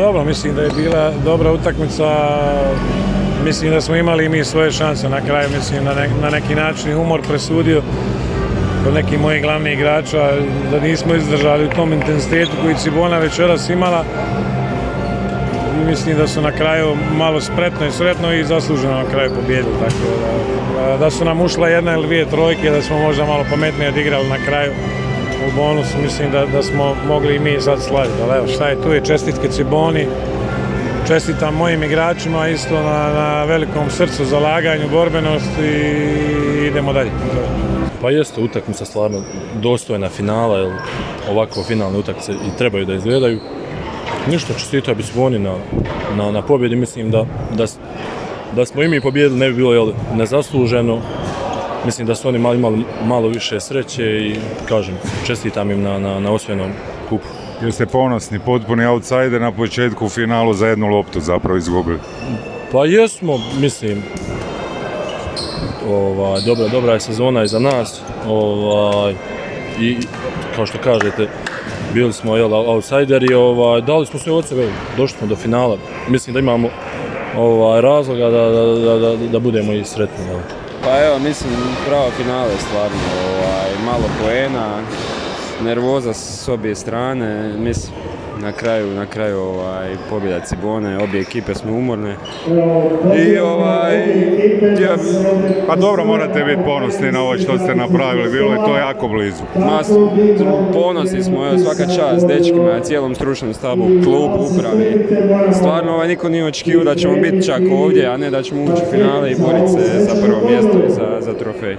Dobro, mislim da je bila dobra utakmica. Mislim da smo imali i mi svoje šanse na kraju, mislim na, ne- na neki način humor presudio kod nekih mojih glavnih igrača da nismo izdržali u tom intenzitetu koji Cibona večeras imala. I mislim da su na kraju malo spretno i sretno i zasluženo na kraju pobijedili. Tako da, da su nam ušla jedna ili dvije trojke, da smo možda malo pametnije odigrali na kraju u bonusu, mislim da, da smo mogli i mi sad slaviti. Ali evo šta je tu je čestitke Ciboni, čestitam mojim igračima isto na, na velikom srcu, zalaganju, borbenosti i idemo dalje. Pa jeste utakmica stvarno dostojna finala, jer ovako finalne utakmice i trebaju da izgledaju. Ništa, čestitao bi Zvoni na, na, na pobjedi, mislim da, da smo i mi pobjedili, ne bi bilo jel, nezasluženo. Mislim da su oni malo, imali malo više sreće i kažem, čestitam im na, na, na osvojenom kupu. Jeste ponosni, potpuni outsider na početku u finalu za jednu loptu zapravo izgubili. Pa jesmo, mislim, ovaj, dobra, dobra je sezona iza nas. Ovaj, I kao što kažete, bili smo jel, outsideri, ovaj, dali smo sve od sebe, došli smo do finala. Mislim da imamo ovaj, razloga da, da, da, da, budemo i sretni. Jel. Pa evo, mislim, pravo finale stvarno, ovaj, malo poena, nervoza s obje strane, mislim, na kraju, na kraju ovaj, pobjeda Cibone, obje ekipe smo umorne. I ovaj, ja, Pa dobro, morate biti ponosni na ovo što ste napravili, bilo je to jako blizu. ma, ponosni smo, evo, svaka čast dečkima, cijelom stručnom stabu, klubu, upravi. Stvarno ovaj, niko nije očekivao da ćemo biti čak ovdje, a ne da ćemo ući u finale i boriti se za prvo mjesto i za, za trofej.